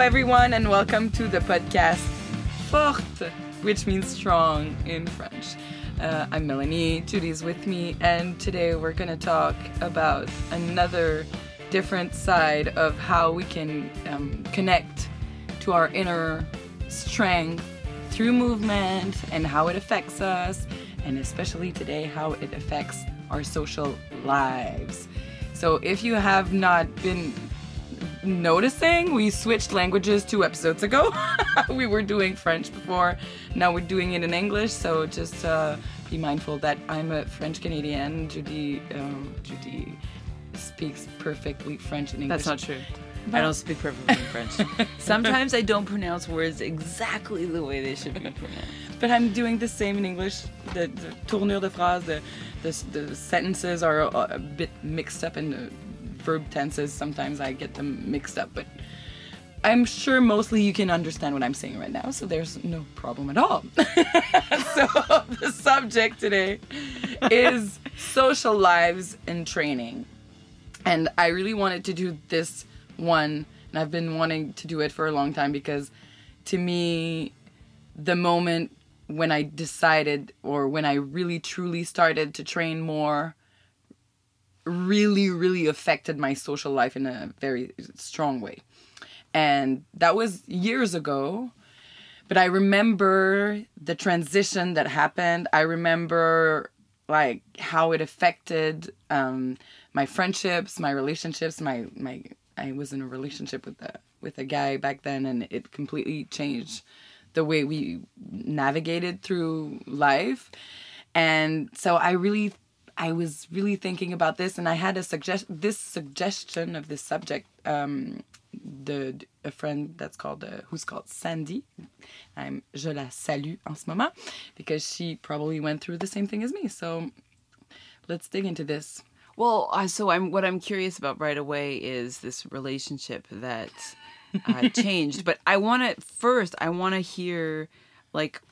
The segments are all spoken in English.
everyone, and welcome to the podcast Forte, which means strong in French. Uh, I'm Melanie, Judy's with me, and today we're going to talk about another different side of how we can um, connect to our inner strength through movement and how it affects us, and especially today, how it affects our social lives. So, if you have not been noticing, we switched languages two episodes ago. we were doing French before, now we're doing it in English. So, just uh, be mindful that I'm a French Canadian. Judy, um, Judy speaks perfectly French and English. That's not true. I don't speak perfectly French. Sometimes I don't pronounce words exactly the way they should be pronounced. But I'm doing the same in English. The, the tournure de phrase, the, the, the sentences are a, a bit mixed up in the verb tenses. Sometimes I get them mixed up, but I'm sure mostly you can understand what I'm saying right now, so there's no problem at all. so the subject today is social lives and training. And I really wanted to do this one, and I've been wanting to do it for a long time because to me, the moment when I decided or when I really truly started to train more really, really affected my social life in a very strong way. And that was years ago. But I remember the transition that happened. I remember like how it affected um, my friendships, my relationships, my my I was in a relationship with a with a guy back then, and it completely changed the way we navigated through life. And so I really, I was really thinking about this, and I had a suggest this suggestion of this subject. Um, the a friend that's called uh, who's called Sandy. I'm je la salue en ce moment because she probably went through the same thing as me. So let's dig into this. Well, uh, so I'm what I'm curious about right away is this relationship that uh, changed. But I want to first. I want to hear, like,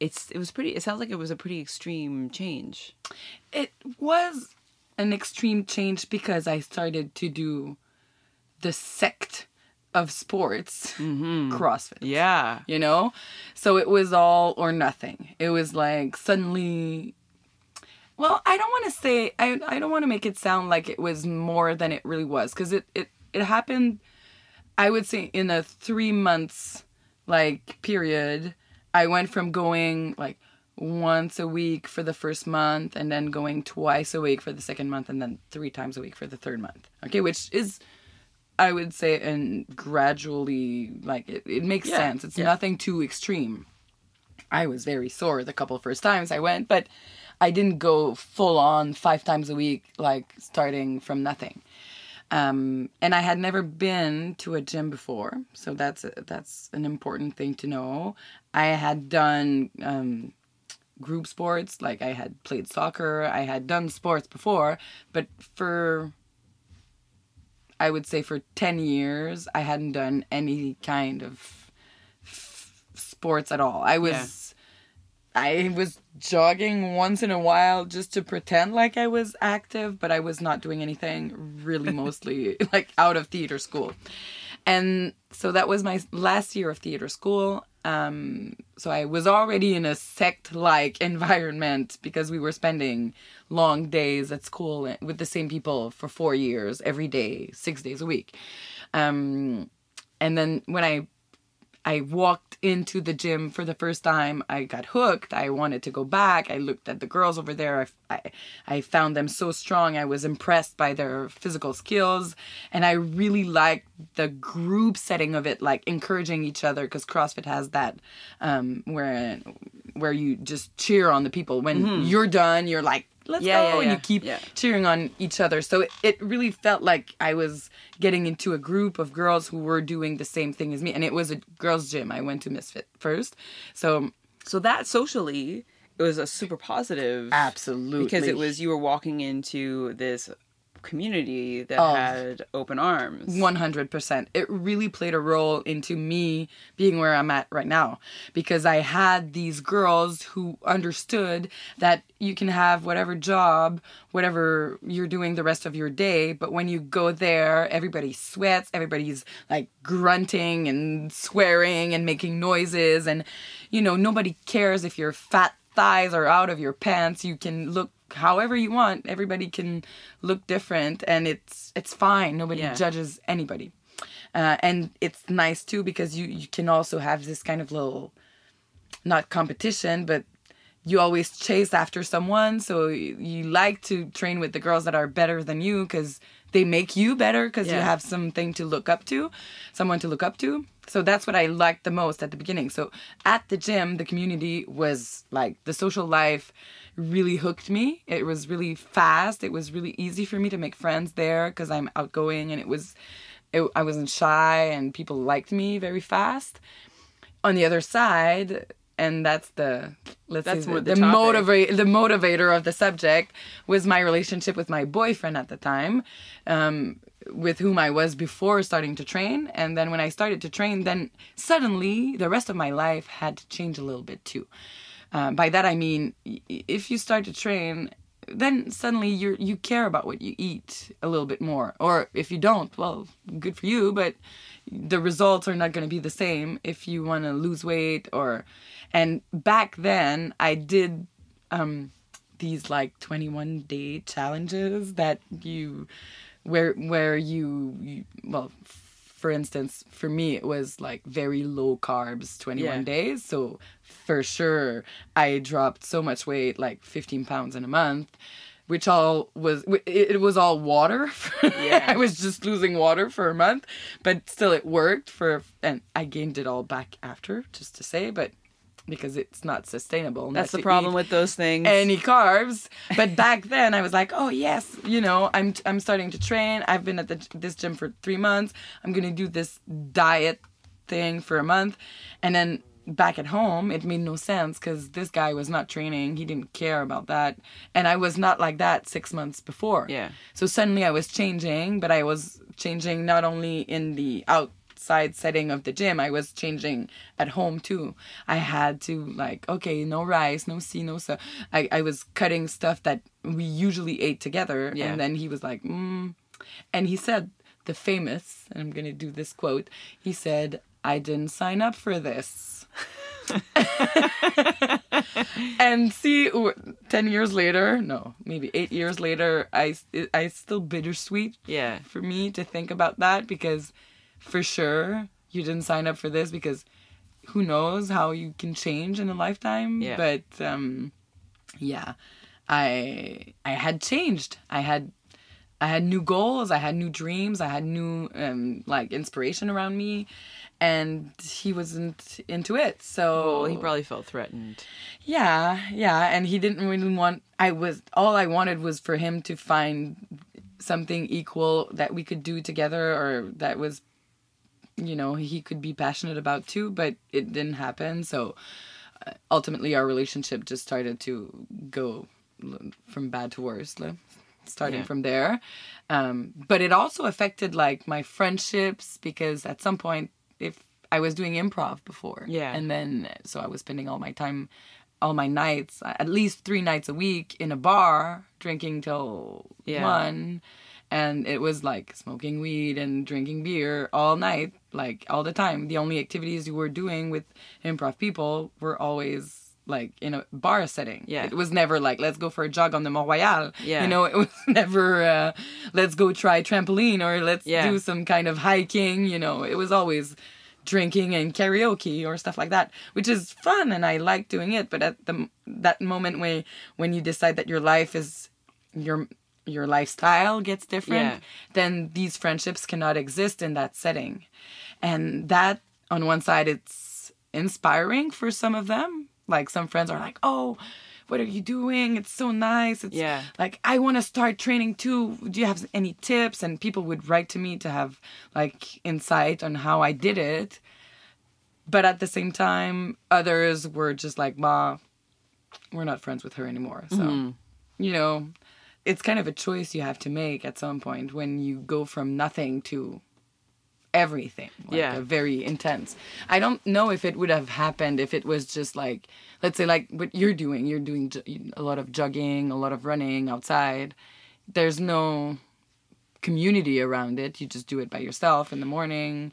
it's it was pretty. It sounds like it was a pretty extreme change. It was an extreme change because I started to do the sect of sports, mm-hmm. CrossFit. Yeah. You know? So it was all or nothing. It was like suddenly well, I don't want to say I I don't want to make it sound like it was more than it really was cuz it it it happened I would say in a 3 months like period. I went from going like once a week for the first month and then going twice a week for the second month and then three times a week for the third month. Okay, which is I would say and gradually like it, it makes Yeah, sense. It's yeah. nothing too extreme. I was very sore the couple first times I went, but I didn't go full on five times a week, like starting from nothing. Um, and I had never been to a gym before, so that's a, that's an important thing to know. I had done um, group sports, like I had played soccer, I had done sports before, but for I would say for 10 years, I hadn't done any kind of f- sports at all. I was, I was jogging once in a while just to pretend like I was active, but I was not doing anything really mostly like out of theater school. And so that was my last year of theater school. Um, so I was already in a sect like environment because we were spending long days at school with the same people for four years, every day, six days a week. Um, and then when I I walked into the gym for the first time. I got hooked. I wanted to go back. I looked at the girls over there. I, I, I found them so strong. I was impressed by their physical skills. And I really liked the group setting of it, like encouraging each other, because CrossFit has that um, where, where you just cheer on the people. When you're done, you're like, let's Yeah, go. yeah, and you keep cheering on each other. So it, it really felt like I was getting into a group of girls who were doing the same thing as me. And it was a girls' gym. I went to Misfit first. So So that socially, it was a super positive. absolutely. because it was you were walking into this community that Oh. had open arms. 100%. It really played a role into me being where I'm at right now because I had these girls who understood that you can have whatever job, whatever you're doing the rest of your day, but when you go there, everybody sweats, everybody's like grunting and swearing and making noises and you know, nobody cares if your fat thighs are out of your pants. You can look however you want. Everybody can look different and it's it's fine. Nobody Yeah. judges anybody. Uh, and it's nice too because you you can also have this kind of little not competition but you always chase after someone so you, you like to train with the girls that are better than you because they make you better because you have something to look up to someone to look up to so that's what i liked the most at the beginning so at the gym the community was like the social life really hooked me. It was really fast. It was really easy for me to make friends there because i'm outgoing and it was it, i wasn't shy and people liked me very fast. On the other side and that's the let's That's say the, the the motivate the motivator of the subject was my relationship with my boyfriend at the time um, with whom i was before starting to train. And then when i started to train then suddenly the rest of my life had to change a little bit too um, by that i mean if you start to train then suddenly you you care about what you eat a little bit more. Or if you don't well good for you but the results are not going to be the same if you want to lose weight or and back then i did um these like 21 day challenges that you where where you, you well for instance for me it was like very low carbs 21 Yeah. days so for sure i dropped so much weight like 15 pounds in a month which all was it, it was all water Yeah. i was just losing water for a month but still it worked for and i gained it all back after just to say but because it's not sustainable not That's the problem with those things. any carbs. But back then, I was like, oh yes, you know, I'm I'm starting to train. I've been at the, this gym for three months. I'm gonna do this diet thing for a month, and then back at home, it made no sense because this guy was not training. He didn't care about that, and I was not like that six months before. Yeah. So suddenly I was changing, but I was changing not only in the outside setting of the gym, I was changing at home too. I had to like, okay, no rice, no sea no so. I, I was cutting stuff that we usually ate together. Yeah. And then he was like, mm. and he said the famous, and I'm gonna do this quote. He said, I didn't sign up for this. and see, 10 years later, no, maybe eight years later, I, I still bittersweet yeah. for me to think about that because for sure you didn't sign up for this because who knows how you can change in a lifetime. Yeah. But um, yeah, I I had changed. I had I had new goals. I had new dreams. I had new um, like inspiration around me, and he wasn't into it. So Well, he probably felt threatened. yeah, yeah, and he didn't really want. I was all I wanted was for him to find something equal that we could do together, or that was, you know, he could be passionate about too. But it didn't happen. So uh, ultimately, our relationship just started to go from bad to worse. Starting Yeah. from there, um, but it also affected like my friendships because at some point, if I was doing improv before, Yeah. and then so I was spending all my time, all my nights, at least three nights a week in a bar, drinking till Yeah. one, and it was like smoking weed and drinking beer all night, like all the time. The only activities you were doing with improv people were always like in a bar setting. Yeah. it was never like let's go for a jog on the Mont Royal. Yeah. you know, it was never uh, let's go try trampoline or let's Yeah. do some kind of hiking. You know, it was always drinking and karaoke or stuff like that, which is fun and I like doing it. But at the that moment when when you decide that your life is your your lifestyle gets different, Yeah. then these friendships cannot exist in that setting, and that on one side it's inspiring for some of them. Like some friends are like, oh. What are you doing? It's so nice. It's Yeah. like I want to start training too. Do you have any tips? And people would write to me to have like insight on how I did it. But at the same time, others were just like, "Ma, we're not friends with her anymore." So, Mm-hmm. you know, it's kind of a choice you have to make at some point when you go from nothing to everything. Like Yeah. a very intense. I don't know if it would have happened if it was just like, let's say, like what you're doing. You're doing a lot of jogging, a lot of running outside. There's no community around it. You just do it by yourself in the morning.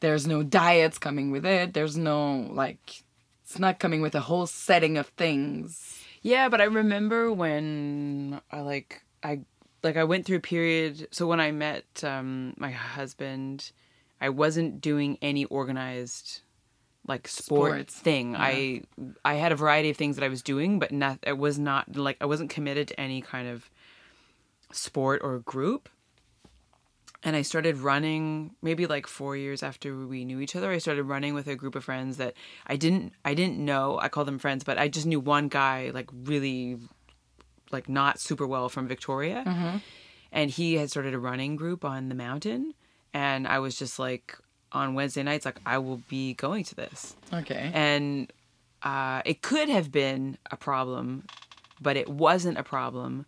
There's no diets coming with it. There's no like, it's not coming with a whole setting of things. Yeah, but I remember when I like I like I went through a period. So when I met um, my husband, I wasn't doing any organized like sport Sports. thing. I I had a variety of things that I was doing, but not. I was not like I wasn't committed to any kind of sport or group. And I started running maybe like four years after we knew each other. I started running with a group of friends that I didn't I didn't know. I call them friends, but I just knew one guy like really like not super well from Victoria. And he had started a running group on the mountain. And I was just like on Wednesday nights, like I will be going to this Okay. and uh, it could have been a problem, but it wasn't a problem.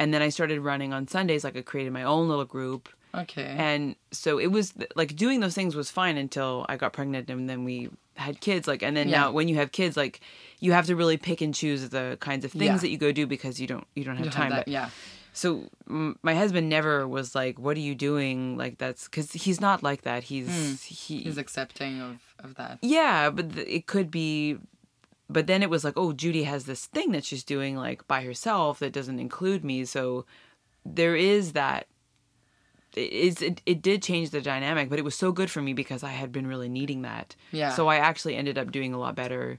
And then I started running on Sundays, like I created my own little group, okay. and so it was like doing those things was fine until I got pregnant, and then we had kids. Like, and then Yeah. now when you have kids, like you have to really pick and choose the kinds of things Yeah. that you go do because you don't you don't have Don't time. have but yeah. so m- my husband never was like, "What are you doing?" Like that's because he's not like that. He's hmm. he He's accepting of, of that. yeah, but th- it could be. But then it was like, oh, Judy has this thing that she's doing like by herself that doesn't include me. So there is that. It, is- it, it did change the dynamic, but it was so good for me because I had been really needing that. Yeah. So I actually ended up doing a lot better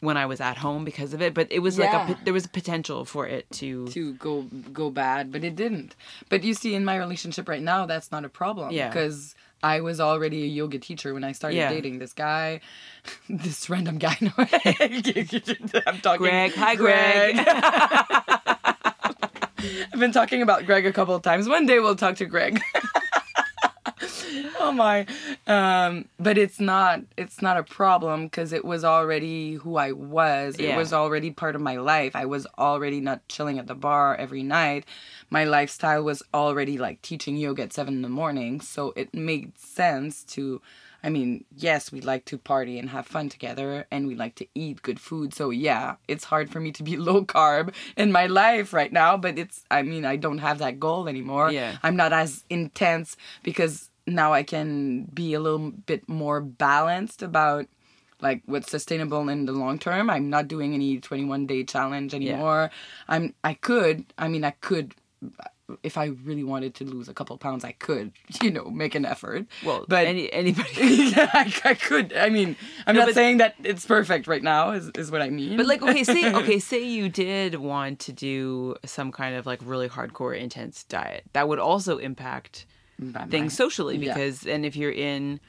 when I was at home because of it. But it was like a there was a potential for it to. to go go bad, but it didn't. But you see, in my relationship right now, that's not a problem. Yeah. Because I was already a yoga teacher when I started Yeah. dating this guy, this random guy. I'm talking. Greg, hi, Greg. I've been talking about Greg a couple of times. One day we'll talk to Greg. oh my. Um but it's not it's not a problem because it was already who i was. It was already part of my life. I was already not chilling at the bar every night. My lifestyle was already like teaching yoga at seven in the morning. So it made sense to i mean yes we like to party and have fun together and we like to eat good food so yeah it's hard for me to be low carb in my life right now but it's i mean i don't have that goal anymore Yeah. I'm not as intense because now I can be a little bit more balanced about like what's sustainable in the long term. I'm not doing any 21 day challenge anymore. Yeah. I'm I could, I mean I could if I really wanted to lose a couple pounds, I could, you know, make an effort. well, but any, anybody. yeah, I, I could. I mean, I'm No, not saying that it's perfect right now. Is is what I mean. But like, okay, say okay, say you did want to do some kind of like really hardcore, intense diet. That would also impact By things my- socially yeah. because, and if you're in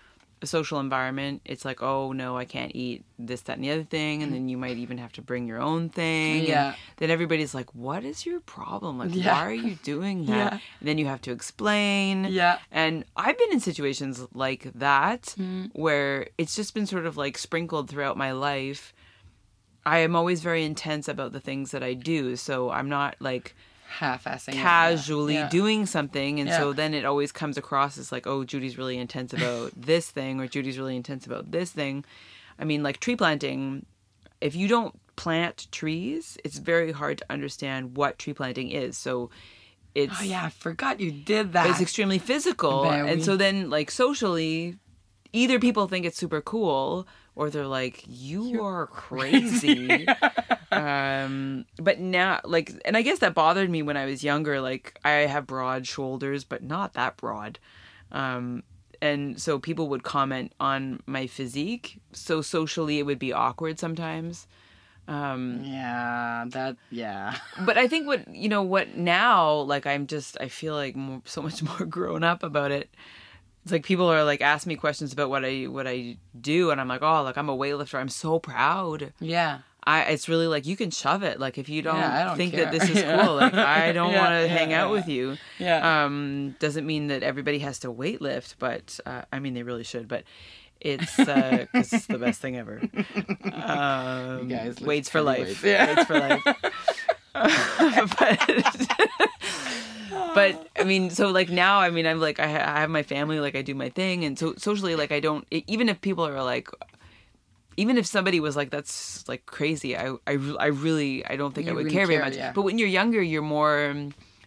a social environment, it's like, oh no, I can't eat this, that, and the other thing, and then you might even have to bring your own thing. and Yeah. then everybody's like, what is your problem? Like, Yeah. why are you doing that? Yeah. And then you have to explain. Yeah. And I've been in situations like that Mm-hmm. where it's just been sort of like sprinkled throughout my life. I am always very intense about the things that I do. So I'm not like half-assing, yeah. casually Yeah. doing something. And so then it always comes across as like, oh, Judy's really intense about this thing or Judy's really intense about this thing. I mean, like tree planting, if you don't plant trees, it's very hard to understand what tree planting is. So it's Oh yeah, I forgot you did that. it's extremely physical Very. and so then like socially either people think it's super cool or they're like you are crazy. Um but now like and i guess that bothered me when i was younger like i have broad shoulders but not that broad. Um and so people would comment on my physique. So socially it would be awkward sometimes. Um Yeah, that yeah. but I think what you know what now like I'm just I feel like more, so much more grown up about it. It's like people are like ask me questions about what I what I do and I'm like oh like I'm a weightlifter I'm so proud. Yeah. I it's really like you can shove it like if you don't, Yeah, don't think care. that this is Yeah. cool like I don't Yeah, want to hang out with you. Yeah. Um doesn't mean that everybody has to weightlift but uh, I mean they really should but it's uh 'cause it's the best thing ever. Um, guys lift weights for life. weights. Yeah. Weights for life. but but I mean, so like now, I mean, I'm like, I, ha- I have my family, like I do my thing, and so socially, like I don't. Even if people are like, even if somebody was like, that's like crazy, I, I, I really, I don't think I You would wouldn't care very much. yeah. But when you're younger, you're more,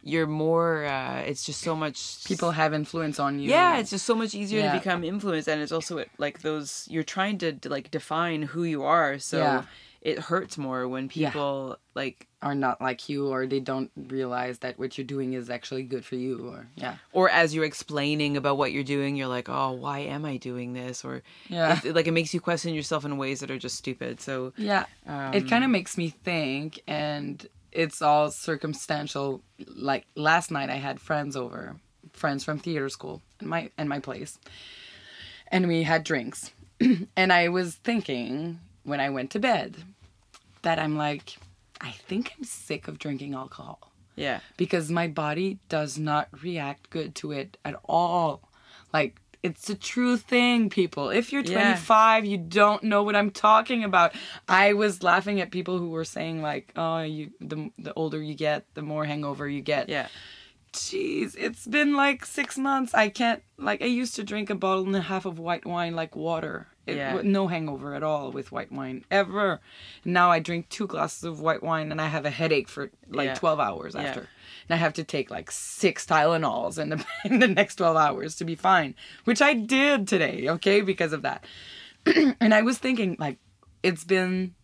you're more. uh It's just so much. People have influence on you. Yeah, it's just so much easier Yeah. to become influenced, and it's also like those. You're trying to like define who you are, so Yeah. It hurts more when Yeah. people like are not like you, or they don't realize that what you're doing is actually good for you. Or yeah, or as you're explaining about what you're doing, you're like, oh, why am I doing this? Or Yeah. it, like it makes you question yourself in ways that are just stupid. So yeah. um, it kind of makes me think, and it's all circumstantial. Like last night, I had friends over, friends from theater school, and my and my place, and we had drinks, and I was thinking when I went to bed that I'm like, I think I'm sick of drinking alcohol yeah, because my body does not react good to it at all. Like it's a true thing, people. If you're Yeah. 25, you don't know what I'm talking about. I was laughing at people who were saying like, "Oh, you the the older you get, the more hangover you get." yeah, Jeez, it's been like 6 months. I can't like I used to drink a bottle and a half of white wine like water. It, Yeah. No hangover at all with white wine ever. Now I drink two glasses of white wine and I have a headache for like Yeah. 12 hours Yeah. after. And I have to take like six Tylenols in the, in the next 12 hours to be fine, which I did today, okay, because of that. and I was thinking, like, it's been,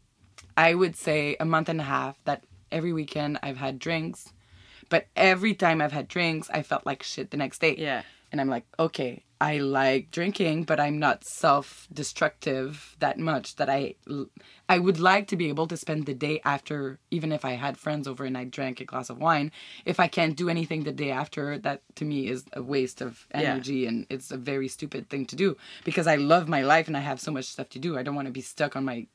I would say, a month and a half that every weekend I've had drinks. But every time I've had drinks, I felt like shit the next day. yeah, And I'm like, okay, I like drinking, but I'm not self-destructive that much that I I would like to be able to spend the day after even if I had friends over and I drank a glass of wine, if I can't do anything the day after, that to me is a waste of Yeah. energy and it's a very stupid thing to do because I love my life and I have so much stuff to do. I don't want to be stuck on my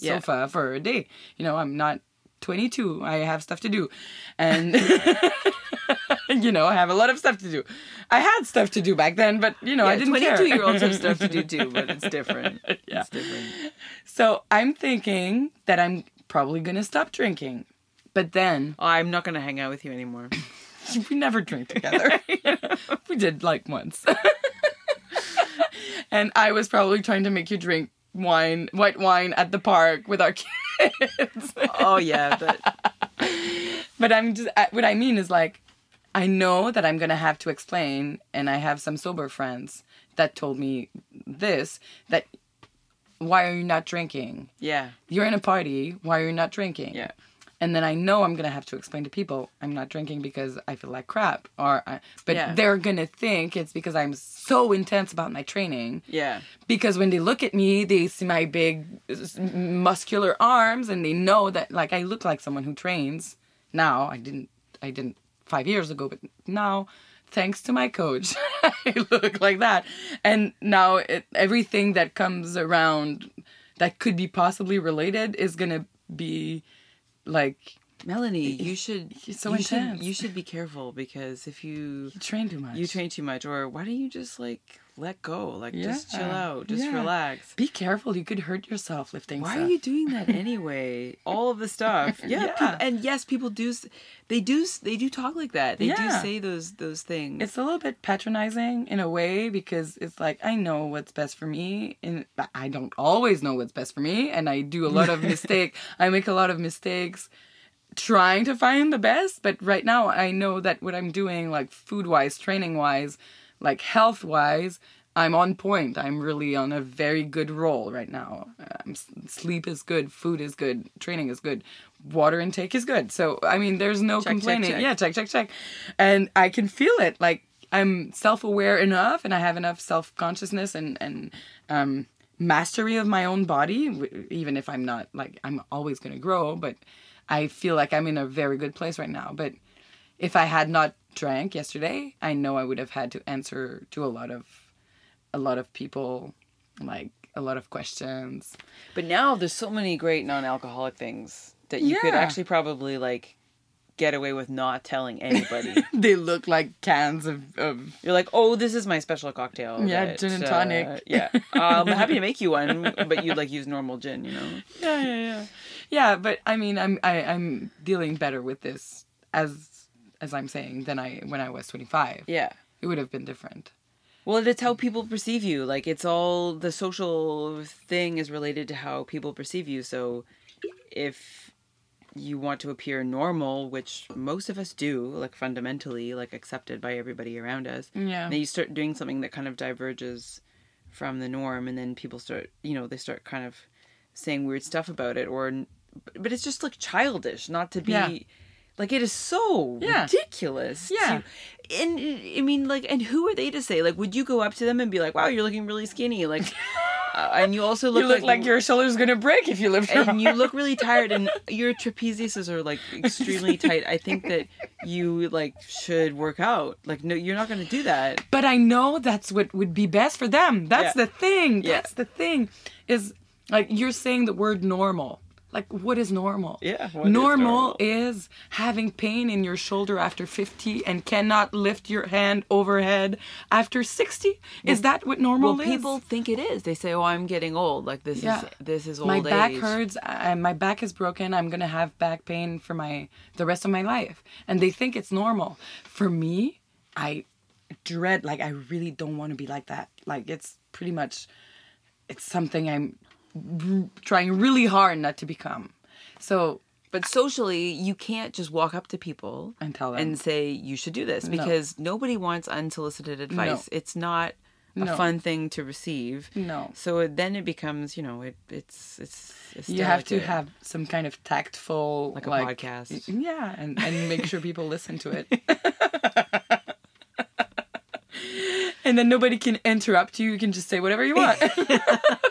Yeah. sofa for a day. You know, I'm not 22. I have stuff to do. And you know, I have a lot of stuff to do. I had stuff to do back then, but you know, I didn't care. Twenty-two year olds have stuff to do too, but it's different. Yeah. It's different. So I'm thinking that I'm probably gonna stop drinking. But then Oh, I'm not gonna hang out with you anymore. we never drink together. we did like once. and I was probably trying to make you drink wine, white wine at the park with our kids. Oh yeah, but But I'm just what I mean is like I know that I'm gonna have to explain, and I have some sober friends that told me this that why are you not drinking? yeah, You're in a party. Why are you not drinking? yeah, And then I know I'm gonna have to explain to people I'm not drinking because I feel like crap, or I, but Yeah. they're gonna think it's because I'm so intense about my training. yeah, Because when they look at me, they see my big muscular arms, and they know that like I look like someone who trains. Now I didn't. I didn't five years ago, but now, thanks to my coach, I look like that. And now it, everything that comes around that could be possibly related is gonna be like Melanie, you should. He's so you intense. Should, you should be careful because if you you train too much. you train too much, or why don't you just like let go, like just chill out, just Yeah. relax. Be careful. You could hurt yourself lifting. Why stuff. are you doing that anyway? All of the stuff. Yeah. Yeah. and yes, people do. They do. They do talk like that. They do say those those things. It's a little bit patronizing in a way because it's like I know what's best for me, and I don't always know what's best for me, and I do a lot of mistake. I make a lot of mistakes trying to find the best, but right now I know that what I'm doing, like food wise, training wise, like health wise, I'm on point. I'm really on a very good roll right now. Um, sleep is good, food is good, training is good, water intake is good. So I mean, there's no Check, check, complaining. check. Yeah, check, check, check, and I can feel it. Like I'm self-aware enough, and I have enough self-consciousness and and um, mastery of my own body. Even if I'm not like I'm always gonna grow, but I feel like I'm in a very good place right now. But if I had not drank yesterday, I know I would have had to answer to a lot of a lot of people, like a lot of questions. But now there's so many great non-alcoholic things that you could actually probably like get away with not telling anybody. they look like cans of, of You're like, oh, this is my special cocktail. Yeah, that, gin and uh, tonic." yeah, I'm happy to make you one, but you'd like use normal gin, you know. yeah, yeah, yeah. Yeah, but I mean, I'm I, I'm dealing better with this as as I'm saying, than I when I was 25. Yeah. It would have been different. Well, it's how people perceive you. Like it's all the social thing is related to how people perceive you. So if you want to appear normal, which most of us do, like fundamentally, like accepted by everybody around us, Yeah. then you start doing something that kind of diverges from the norm, and then people start, you know, they start kind of saying weird stuff about it, or, but it's just like childish, not to be. Yeah. Like it is so Yeah. ridiculous. Yeah. to- and I mean, like, and who are they to say? Like, would you go up to them and be like, "Wow, you're looking really skinny," like, uh, and you also look, you look like, your shoulder's gonna break if you lift your and you look really tired, and your trapeziuses are like extremely tight. I think that you like should work out. Like, no, you're not to do that. But I know that's what would be best for them. That's Yeah. the thing. Yeah. That's the thing. Is like you're saying the word normal. Like what is normal? Yeah, what is normal, normal? is having pain in your shoulder after 50 and cannot lift your hand overhead after 60. is that what normal Well, is? people think it is. They say, "Oh, I'm getting old. Like this Yeah. is this is old my back age." hurts I, my back is broken i'm gonna have back pain for my the rest of my life and they think it's normal for me i dread like i really don't want to be like that like it's pretty much it's something i'm r- trying really hard not to become so But socially, you can't just walk up to people And tell them. and say you should do this because nobody wants unsolicited advice. It's not a No. fun thing to receive. No. So then it becomes, you know, it, it's it's. it's you have to have some kind of tactful Like a podcast. yeah and, and make sure people listen to it and then nobody can interrupt you you can just say whatever you want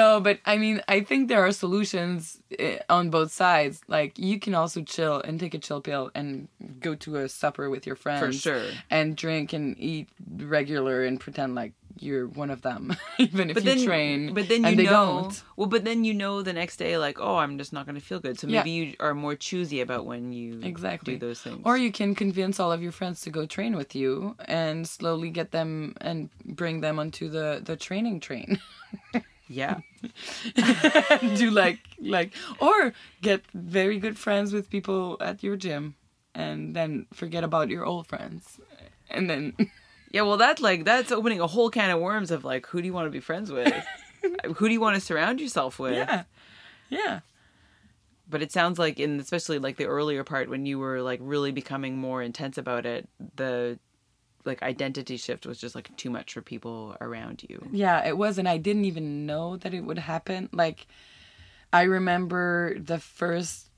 no but i mean i think there are solutions eh, on both sides like you can also chill and take a chill pill and go to a supper with your friends For sure. and drink and eat regular and pretend like you're one of them even if But you then, train but then you and they know, don't well, but then you know the next day, like, oh, I'm just not going to feel good. So Yeah. maybe you are more choosy about when you Exactly. do those things. Or you can convince all of your friends to go train with you and slowly get them and bring them onto the the training train. yeah, Do like like or get very good friends with people at your gym and then forget about your old friends. And then yeah. Well, that's like that's opening a whole can of worms of like, who do you want to be friends with? who do you want to surround yourself with? yeah. Yeah. But it sounds like in especially like the earlier part when you were like really becoming more intense about it, the like identity shift was just like too much for people around you. Yeah, it was, and I didn't even know that it would happen. Like, I remember the first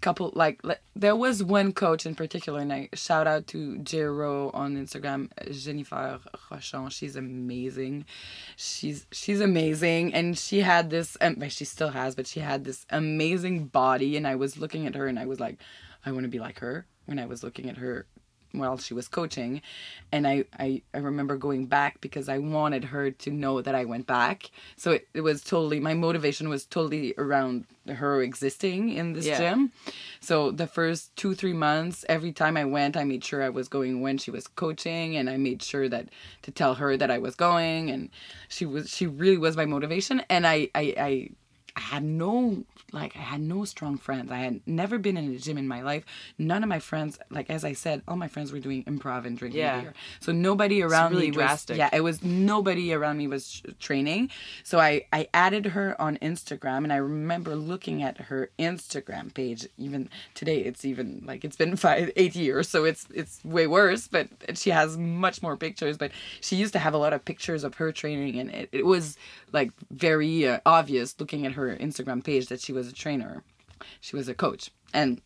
couple, like, there was one coach in particular, and I shout out to Jero on Instagram, Jennifer Rochon. She's amazing. She's she's amazing, and she had this, um, she still has, but she had this amazing body, and I was looking at her, and I was like, I want to be like her. When I was looking at her while she was coaching and I, I i remember going back because i wanted her to know that i went back. So it, it was totally my motivation was totally around her existing in this Yeah. gym. So the first two three months every time i went i made sure i was going when she was coaching and i made sure that to tell her that i was going and she was she really was my motivation. And i i, I I had no like I had no strong friends. I had never been in a gym in my life. None of my friends, like as I said, all my friends were doing improv and drinking Yeah. beer. So nobody around really me drastic. was yeah, it was nobody around me was training. So I I added her on Instagram and I remember looking at her Instagram page even today it's even like it's been 5 8 years so it's it's way worse but she has much more pictures but she used to have a lot of pictures of her training and it, it was like very uh, obvious looking at her Instagram page that she was a trainer. She was a coach. And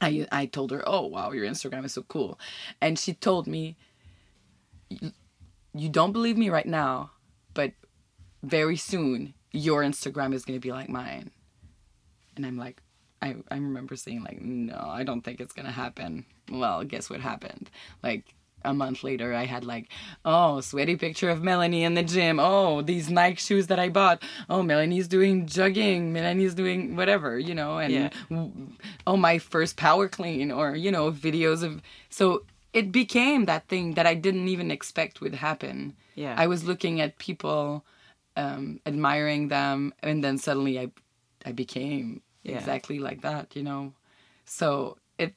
I I told her, "Oh, wow, your Instagram is so cool." And she told me, "You- "You don't believe me right now, but very soon your Instagram is going to be like mine." And I'm like, I, I remember saying like, no, I don't think it's gonna happen. Well, guess what happened? Like a month later, I had like, oh, sweaty picture of Melanie in the gym. Oh, these Nike shoes that I bought. Oh, Melanie's doing jogging. Melanie's doing whatever, you know. And Yeah. oh, my first power clean, or you know, videos of. So it became that thing that I didn't even expect would happen. Yeah. I was looking at people, um, admiring them, and then suddenly I, I became Yeah. exactly like that, you know. So it,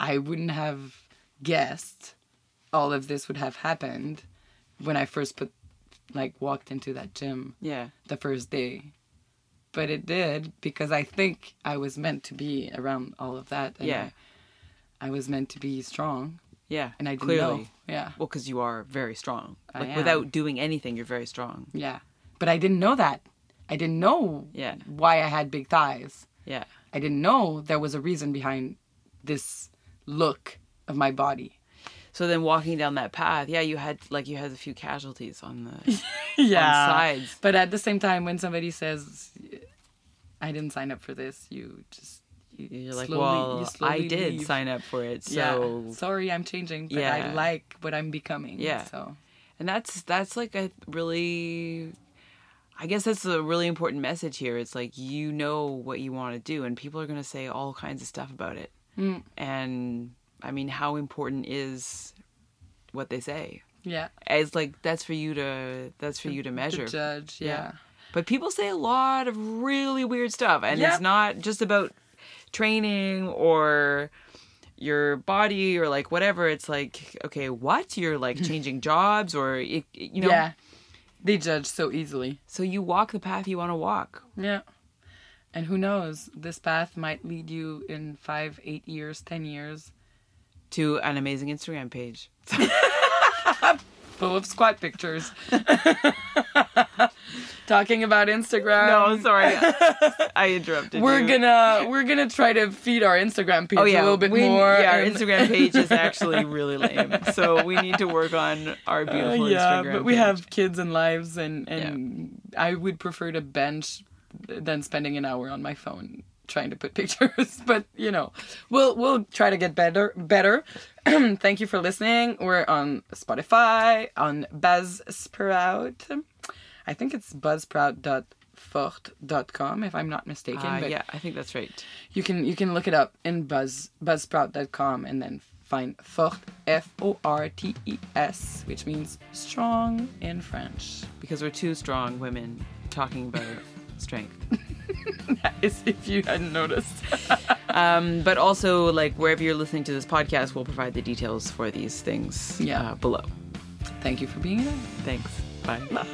I wouldn't have guessed all of this would have happened when I first put like walked into that gym Yeah. the first day. But it did because I think I was meant to be around all of that. and Yeah. I, I was meant to be strong, Yeah. and I didn't clearly. know. Yeah, Well, because you are very strong. I Like without doing anything, you're very strong. yeah. But I didn't know that. I didn't know Yeah. why I had big thighs. Yeah. I didn't know there was a reason behind this look of my body. So then walking down that path, yeah, you had like you had a few casualties on the yeah. sides. But at the same time, when somebody says, "I didn't sign up for this," you just you You're like, slowly- well, I did leave. sign up for it, so yeah. Sorry, I'm changing, but Yeah. I like what I'm becoming. Yeah. So and that's that's like a really I guess that's a really important message here. It's like you know what you want to do, and people are going to say all kinds of stuff about it. Mm. And I mean, how important is what they say? yeah, It's like that's for you to that's for you to measure. to judge. Yeah. Yeah. But people say a lot of really weird stuff, and Yeah. it's not just about training or your body or like whatever. It's like, okay, what? You're like changing jobs or you, you know. yeah. They judge so easily. So you walk the path you want to walk. Yeah. And who knows? This path might lead you in five, eight years, ten years, To an amazing Instagram page. full of squat pictures. Talking about Instagram. No, sorry, I interrupted. We're you. gonna we're gonna try to feed our Instagram page Oh yeah, a little bit we- more. Yeah, our Instagram page is actually really lame, so we need to work on our Uh, beautiful yeah, Instagram. but we page. have kids and lives, and and I would prefer to bench than spending an hour on my phone trying to put pictures. but you know, we'll we'll try to get better. Better. Thank you for listening. We're on Spotify, on Buzzsprout. I think it's buzzsprout.fort.com if I'm not mistaken. Uh, but yeah, I think that's right. you can you can look it up in buzz buzzsprout.com and then find fort f o r t e s which means strong in french Because we're two strong women talking about strength. is if you hadn't noticed Um, but also, like wherever you're listening to this podcast, we'll provide the details for these things Yeah. uh, below. thank you for being here Thanks. Bye. Bye.